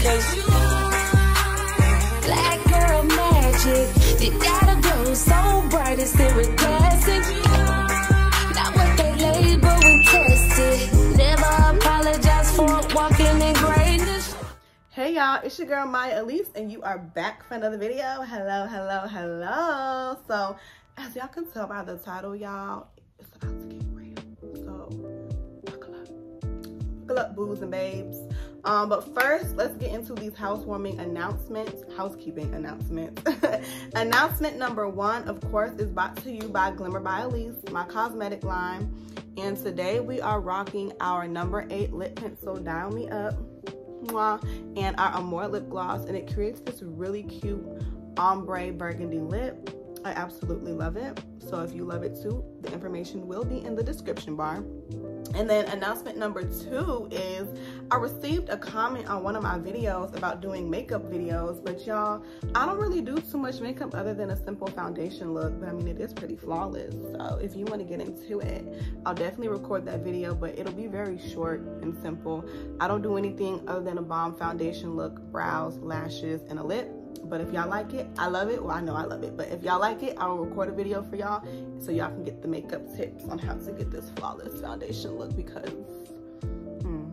Cause you black girl magic. You got a glow so bright it's iridescent. Not what they label and tested. Never apologize for walking in greatness. Hey y'all, it's your girl Maya Elise and you are back for another video. Hello, hello, hello. So as y'all can tell by the title, y'all, it's about to get real. So buckle up. Buckle up, boos and babes. Um, but first, let's get into these housewarming announcements, housekeeping announcements. Announcement number one, of course, is brought to you by Glimmer by Elise, my cosmetic line. And today we are rocking our number eight lip pencil, Dial Me Up, mwah, and our Amore lip gloss. And it creates this really cute ombre burgundy lip. I absolutely love it. So if you love it too, the information will be in the description bar. And then announcement number two is I received a comment on one of my videos about doing makeup videos, but y'all, I don't really do too much makeup other than a simple foundation look, but I mean, it is pretty flawless. So if you wanna get into it, I'll definitely record that video, but it'll be very short and simple. I don't do anything other than a bomb foundation look, brows, lashes, and a lip. But if y'all like it, I love it. Well, I know I love it. But if y'all like it, I will record a video for y'all so y'all can get the makeup tips on how to get this flawless foundation look because, hmm,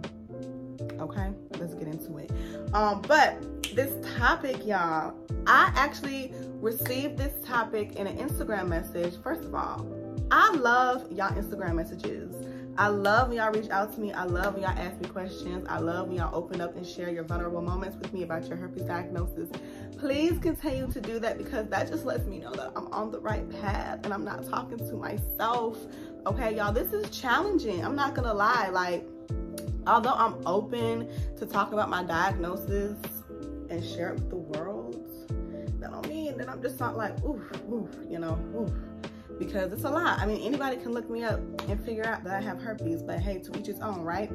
okay, let's get into it. Um, but this topic, y'all, I actually received this topic in an Instagram message. First of all, I love y'all Instagram messages. I love when y'all reach out to me. I love when y'all ask me questions. I love when y'all open up and share your vulnerable moments with me about your herpes diagnosis. Please continue to do that because that just lets me know that I'm on the right path and I'm not talking to myself. Okay, y'all, this is challenging. I'm not gonna lie. Like, although I'm open to talk about my diagnosis and share it with the world, that don't mean that I'm just not like, oof, oof, you know, oof because it's a lot. I mean, anybody can look me up and figure out that I have herpes, but hey, to each his own, right?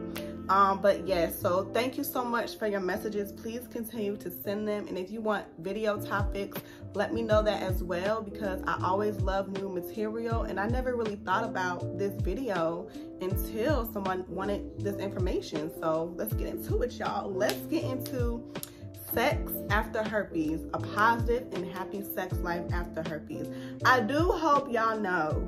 Um, but yes, so thank you so much for your messages. Please continue to send them. And if you want video topics, let me know that as well because I always love new material and I never really thought about this video until someone wanted this information. So let's get into it, y'all. Let's get into sex after herpes, a positive and happy sex life after herpes. I do hope y'all know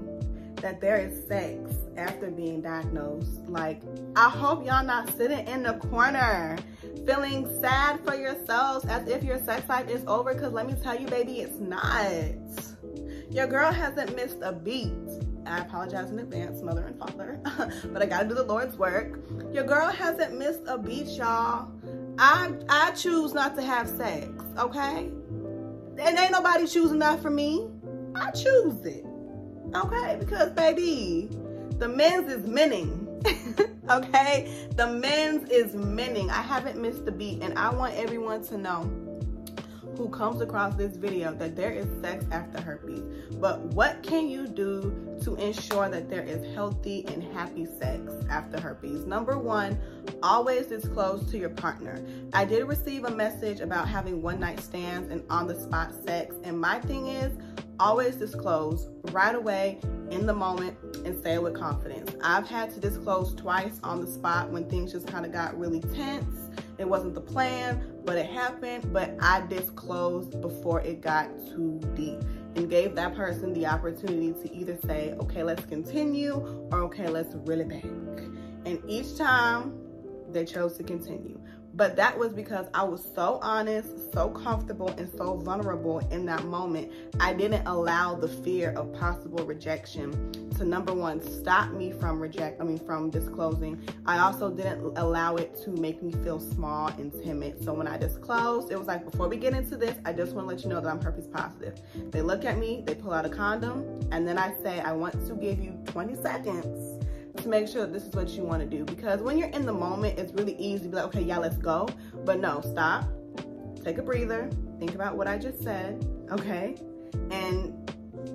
that there is sex after being diagnosed. Like, I hope y'all not sitting in the corner feeling sad for yourselves as if your sex life is over. Cause let me tell you, baby, it's not. Your girl hasn't missed a beat. I apologize in advance, mother and father, but I gotta do the Lord's work. Your girl hasn't missed a beat, y'all. I I choose not to have sex, okay? And ain't nobody choosing that for me. I choose it, okay? Because baby, the men's is menning, okay? The men's is menning. I haven't missed a beat, and I want everyone to know who comes across this video that there is sex after herpes. But what can you do to ensure that there is healthy and happy sex after herpes? Number one, always disclose to your partner. I did receive a message about having one night stands and on the spot sex. And my thing is, always disclose right away in the moment and say it with confidence. I've had to disclose twice on the spot when things just kind of got really tense it wasn't the plan, but it happened. But I disclosed before it got too deep and gave that person the opportunity to either say, okay, let's continue or okay, let's reel it back. And each time they chose to continue. But that was because I was so honest, so comfortable, and so vulnerable in that moment. I didn't allow the fear of possible rejection to number one, stop me from reject, I mean, from disclosing. I also didn't allow it to make me feel small and timid. So when I disclosed, it was like, before we get into this, I just want to let you know that I'm herpes positive. They look at me, they pull out a condom, and then I say, I want to give you 20 seconds to make sure this is what you want to do. Because when you're in the moment, it's really easy to be like, okay, yeah, let's go. But no, stop, take a breather, think about what I just said, okay? And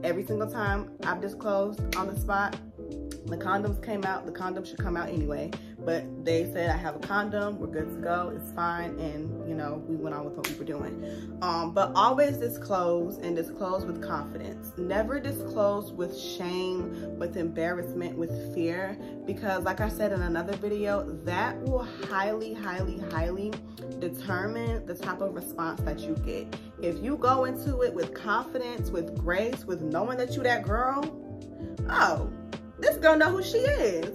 every single time I've disclosed on the spot, the condoms came out, the condoms should come out anyway. But they said I have a condom, we're good to go, it's fine, and you know, we went on with what we were doing. Um, but always disclose and disclose with confidence. Never disclose with shame, with embarrassment, with fear, because like I said in another video, that will highly, highly, highly determine the type of response that you get. If you go into it with confidence, with grace, with knowing that you that girl, oh, this girl know who she is.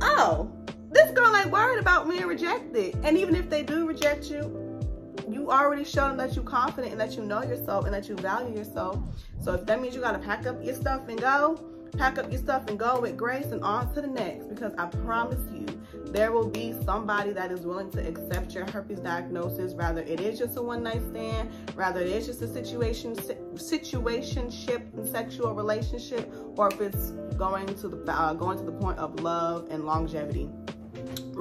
Oh, this girl ain't worried about being rejected. And even if they do reject you, you already showed them that you're confident and that you know yourself and that you value yourself. So if that means you gotta pack up your stuff and go, pack up your stuff and go with grace and on to the next because I promise you there will be somebody that is willing to accept your herpes diagnosis rather it is just a one night stand rather it is just a situation situationship and sexual relationship or if it's going to the uh, going to the point of love and longevity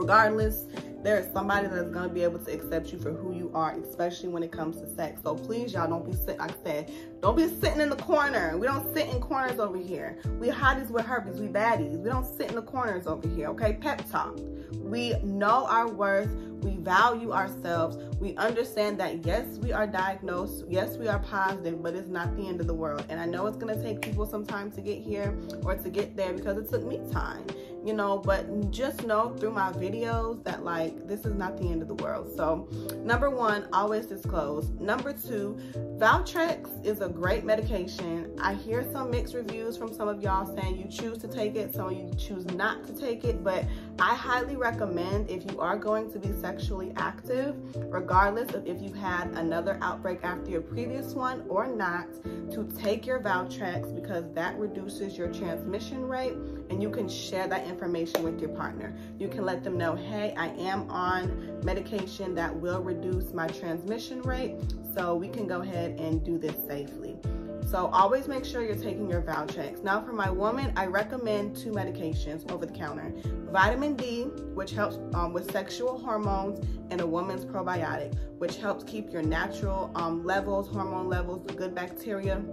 regardless there is somebody that's going to be able to accept you for who you are, especially when it comes to sex. So please, y'all, don't be sitting, like I said, don't be sitting in the corner. We don't sit in corners over here. We hotties with herpes. We baddies. We don't sit in the corners over here, okay? Pep talk. We know our worth. We value ourselves. We understand that, yes, we are diagnosed. Yes, we are positive, but it's not the end of the world. And I know it's going to take people some time to get here or to get there because it took me time you know but just know through my videos that like this is not the end of the world. So number one always disclose. Number two valtrex is a great medication. I hear some mixed reviews from some of y'all saying you choose to take it some of you choose not to take it but i highly recommend if you are going to be sexually active regardless of if you've had another outbreak after your previous one or not to take your valtrex because that reduces your transmission rate and you can share that information with your partner. You can let them know, hey, I am on medication that will reduce my transmission rate, so we can go ahead and do this safely. So always make sure you're taking your Valtrex. Now for my woman, I recommend two medications over the counter. Vitamin D, which helps um, with sexual hormones, and a woman's probiotic, which helps keep your natural um, levels, hormone levels, good bacteria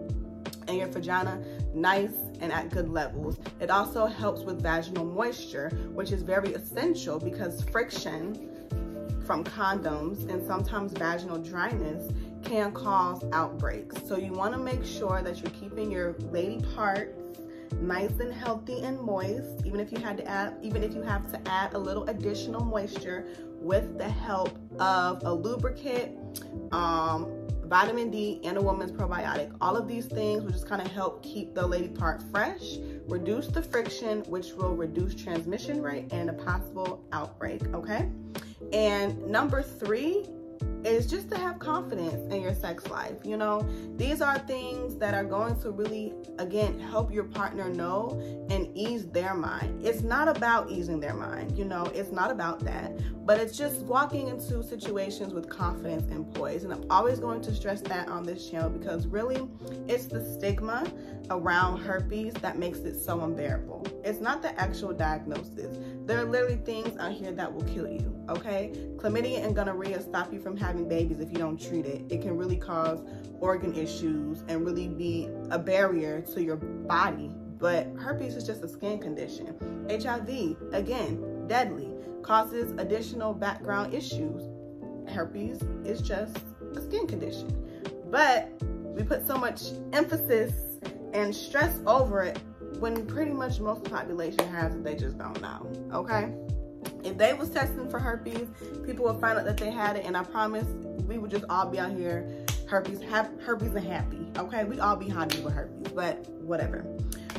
and your vagina nice and at good levels. It also helps with vaginal moisture, which is very essential because friction from condoms and sometimes vaginal dryness can cause outbreaks. So you wanna make sure that you're keeping your lady parts nice and healthy and moist, even if you had to add, even if you have to add a little additional moisture with the help of a lubricant, um, vitamin D, and a woman's probiotic. All of these things will just kind of help keep the lady part fresh, reduce the friction, which will reduce transmission rate and a possible outbreak, okay? And number three is just to have confidence in your sex life. You know, these are things that are going to really, again, help your partner know and ease their mind. It's not about easing their mind, you know, it's not about that, but it's just walking into situations with confidence and poise. And I'm always going to stress that on this channel because really it's the stigma around herpes that makes it so unbearable. It's not the actual diagnosis. There are literally things out here that will kill you, okay? Chlamydia and gonorrhea stop you from having babies if you don't treat it. It can really cause organ issues and really be a barrier to your body. But herpes is just a skin condition. HIV, again, deadly, causes additional background issues. Herpes is just a skin condition. But we put so much emphasis and stress over it when pretty much most of the population has it, they just don't know, okay? If they was testing for herpes, people would find out that they had it, and I promise we would just all be out here herpes, have herpes and happy, okay? We all be happy with herpes, but whatever.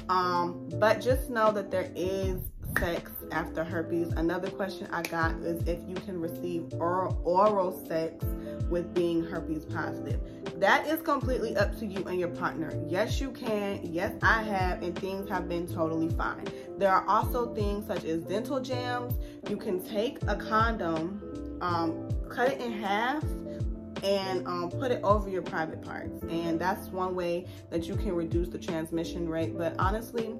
Um, but just know that there is sex after herpes. Another question I got is if you can receive oral, oral sex with being herpes positive. That is completely up to you and your partner. Yes, you can. Yes, I have, and things have been totally fine. There are also things such as dental dams. You can take a condom, um, cut it in half, and um, put it over your private parts. And that's one way that you can reduce the transmission rate. But honestly,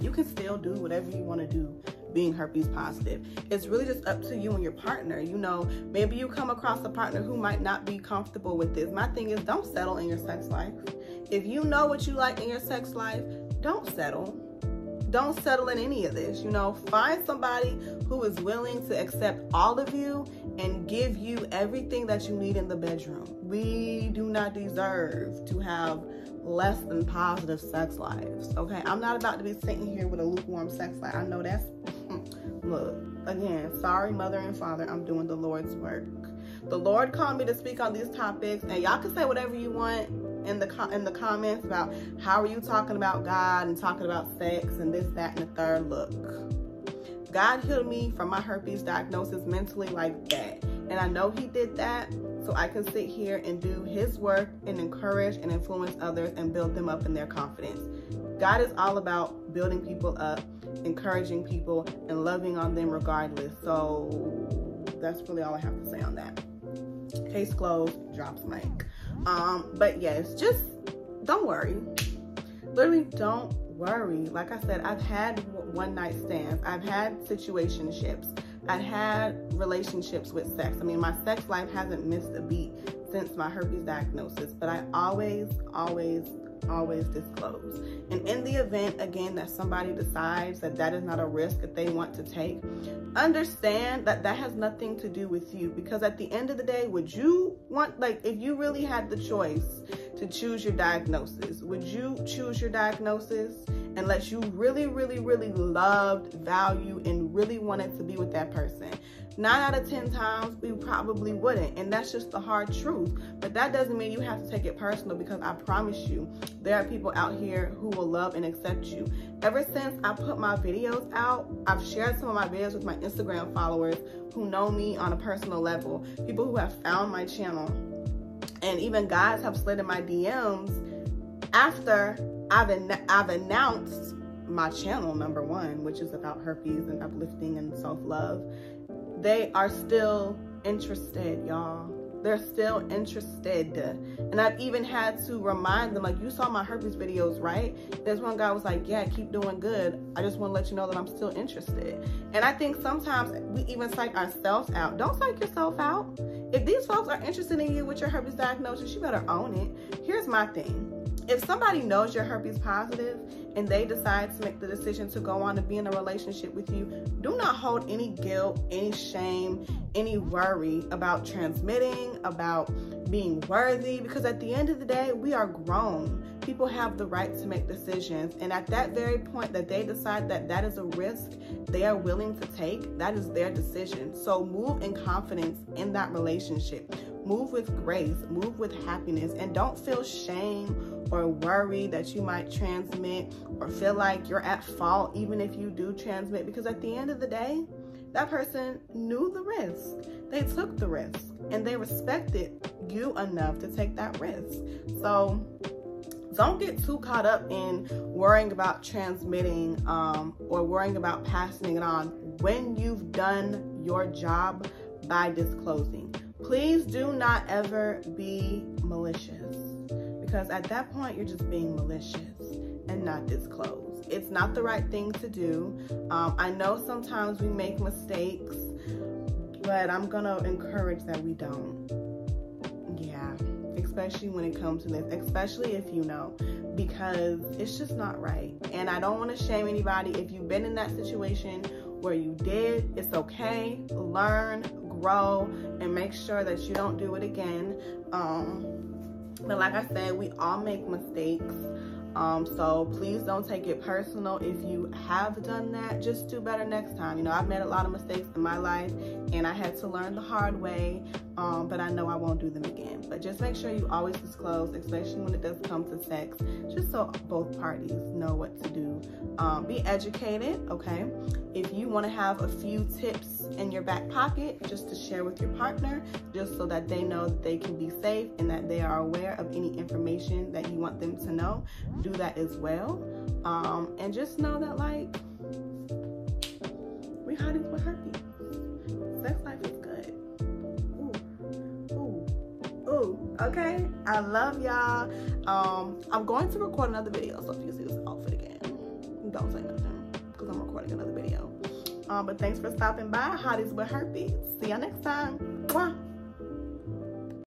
you can still do whatever you want to do being herpes positive. It's really just up to you and your partner. You know, maybe you come across a partner who might not be comfortable with this. My thing is don't settle in your sex life. If you know what you like in your sex life, don't settle. don't settle in any of this. You know, find somebody who is willing to accept all of you and give you everything that you need in the bedroom. We do not deserve to have less than positive sex lives. Okay, I'm not about to be sitting here with a lukewarm sex life. I know that's look again. Sorry, mother and father. I'm doing the Lord's work. The Lord called me to speak on these topics, and y'all can say whatever you want in the in the comments about how are you talking about God and talking about sex and this, that, and the third. Look, God healed me from my herpes diagnosis mentally like that, and I know He did that so I can sit here and do His work and encourage and influence others and build them up in their confidence. God is all about building people up, encouraging people, and loving on them regardless. So that's really all I have to say on that. Case closed, drops mic. Um, but yes, just don't worry. Literally, don't worry. Like I said, I've had one night stands, I've had situationships, I've had relationships with sex. I mean, my sex life hasn't missed a beat since my herpes diagnosis, but I always, always, always disclose. And in the event, again, that somebody decides that that is not a risk that they want to take, understand that that has nothing to do with you. Because at the end of the day, would you want, like, if you really had the choice to choose your diagnosis, would you choose your diagnosis? Unless you really, really, really loved, value, and really wanted to be with that person nine out of 10 times we probably wouldn't. And that's just the hard truth. But that doesn't mean you have to take it personal because I promise you, there are people out here who will love and accept you. Ever since I put my videos out, I've shared some of my videos with my Instagram followers who know me on a personal level, people who have found my channel. And even guys have slid in my DMs after I've, an- I've announced my channel number one, which is about herpes and uplifting and self-love they are still interested, y'all. They're still interested. And I've even had to remind them, like, you saw my herpes videos, right? There's one guy was like, yeah, keep doing good. I just want to let you know that I'm still interested. And I think sometimes we even psych ourselves out. Don't psych yourself out. If these folks are interested in you with your herpes diagnosis, you better own it. Here's my thing if somebody knows you're herpes positive and they decide to make the decision to go on to be in a relationship with you, do not hold any guilt, any shame, any worry about transmitting, about being worthy, because at the end of the day, we are grown. People have the right to make decisions. And at that very point that they decide that that is a risk they are willing to take, that is their decision. So move in confidence in that relationship. Move with grace, move with happiness, and don't feel shame or worry that you might transmit or feel like you're at fault even if you do transmit because at the end of the day, that person knew the risk. They took the risk and they respected you enough to take that risk. So don't get too caught up in worrying about transmitting um, or worrying about passing it on when you've done your job by disclosing. Please do not ever be malicious because at that point you're just being malicious and not disclose. It's not the right thing to do. Um, I know sometimes we make mistakes, but I'm gonna encourage that we don't. Yeah, especially when it comes to this, especially if you know, because it's just not right. And I don't want to shame anybody. If you've been in that situation where you did, it's okay. Learn, grow, and make sure that you don't do it again. Um, but like I said, we all make mistakes. Um, so please don't take it personal. If you have done that, just do better next time. You know, I've made a lot of mistakes in my life and I had to learn the hard way, um, but I know I won't do them again. But just make sure you always disclose, especially when it does come to sex, just so both parties know what to do. Um, be educated, okay? If you want to have a few tips in your back pocket just to share with your partner, just so that they know that they can be safe and that they are aware of any information that you want them to know, do that as well. Um, and just know that, like, we hiding with herpes. Sex life is good. Ooh, ooh, ooh. Okay, I love y'all. Um, I'm going to record another video, so if you see this outfit again, don't say nothing because I'm recording another video. Um, but thanks for stopping by. Hotties with Herpes. See y'all next time. Bye.